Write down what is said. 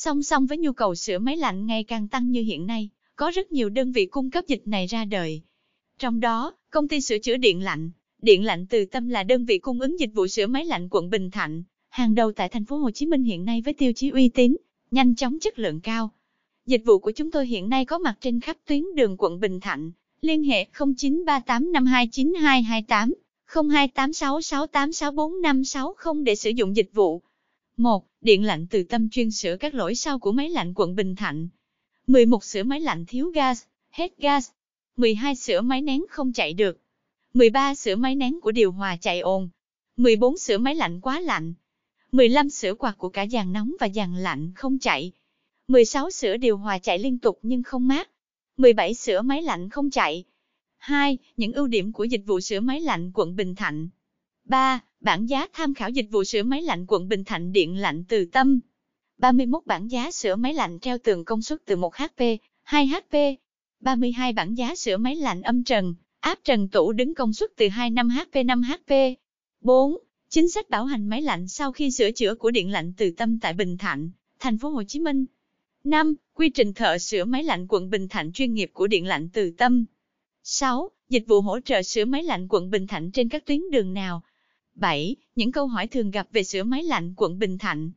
Song song với nhu cầu sửa máy lạnh ngày càng tăng như hiện nay, có rất nhiều đơn vị cung cấp dịch này ra đời. Trong đó, công ty sửa chữa điện lạnh, Điện lạnh Từ Tâm là đơn vị cung ứng dịch vụ sửa máy lạnh quận Bình Thạnh, hàng đầu tại thành phố Hồ Chí Minh hiện nay với tiêu chí uy tín, nhanh chóng chất lượng cao. Dịch vụ của chúng tôi hiện nay có mặt trên khắp tuyến đường quận Bình Thạnh, liên hệ 0938529228, 0286686456 để sử dụng dịch vụ. 1. Điện lạnh từ tâm chuyên sửa các lỗi sau của máy lạnh quận Bình Thạnh. 11. Sửa máy lạnh thiếu gas, hết gas. 12. Sửa máy nén không chạy được. 13. Sửa máy nén của điều hòa chạy ồn. 14. Sửa máy lạnh quá lạnh. 15. Sửa quạt của cả dàn nóng và dàn lạnh không chạy. 16. Sửa điều hòa chạy liên tục nhưng không mát. 17. Sửa máy lạnh không chạy. 2. Những ưu điểm của dịch vụ sửa máy lạnh quận Bình Thạnh. 3. Bản giá tham khảo dịch vụ sửa máy lạnh quận Bình Thạnh điện lạnh từ tâm. 31 bản giá sửa máy lạnh treo tường công suất từ 1 HP, 2 HP. 32 bản giá sửa máy lạnh âm trần, áp trần tủ đứng công suất từ 25 HP 5 HP. 4. Chính sách bảo hành máy lạnh sau khi sửa chữa của điện lạnh từ tâm tại Bình Thạnh, thành phố Hồ Chí Minh. 5. Quy trình thợ sửa máy lạnh quận Bình Thạnh chuyên nghiệp của điện lạnh từ tâm. 6. Dịch vụ hỗ trợ sửa máy lạnh quận Bình Thạnh trên các tuyến đường nào? 7. Những câu hỏi thường gặp về sửa máy lạnh quận Bình Thạnh.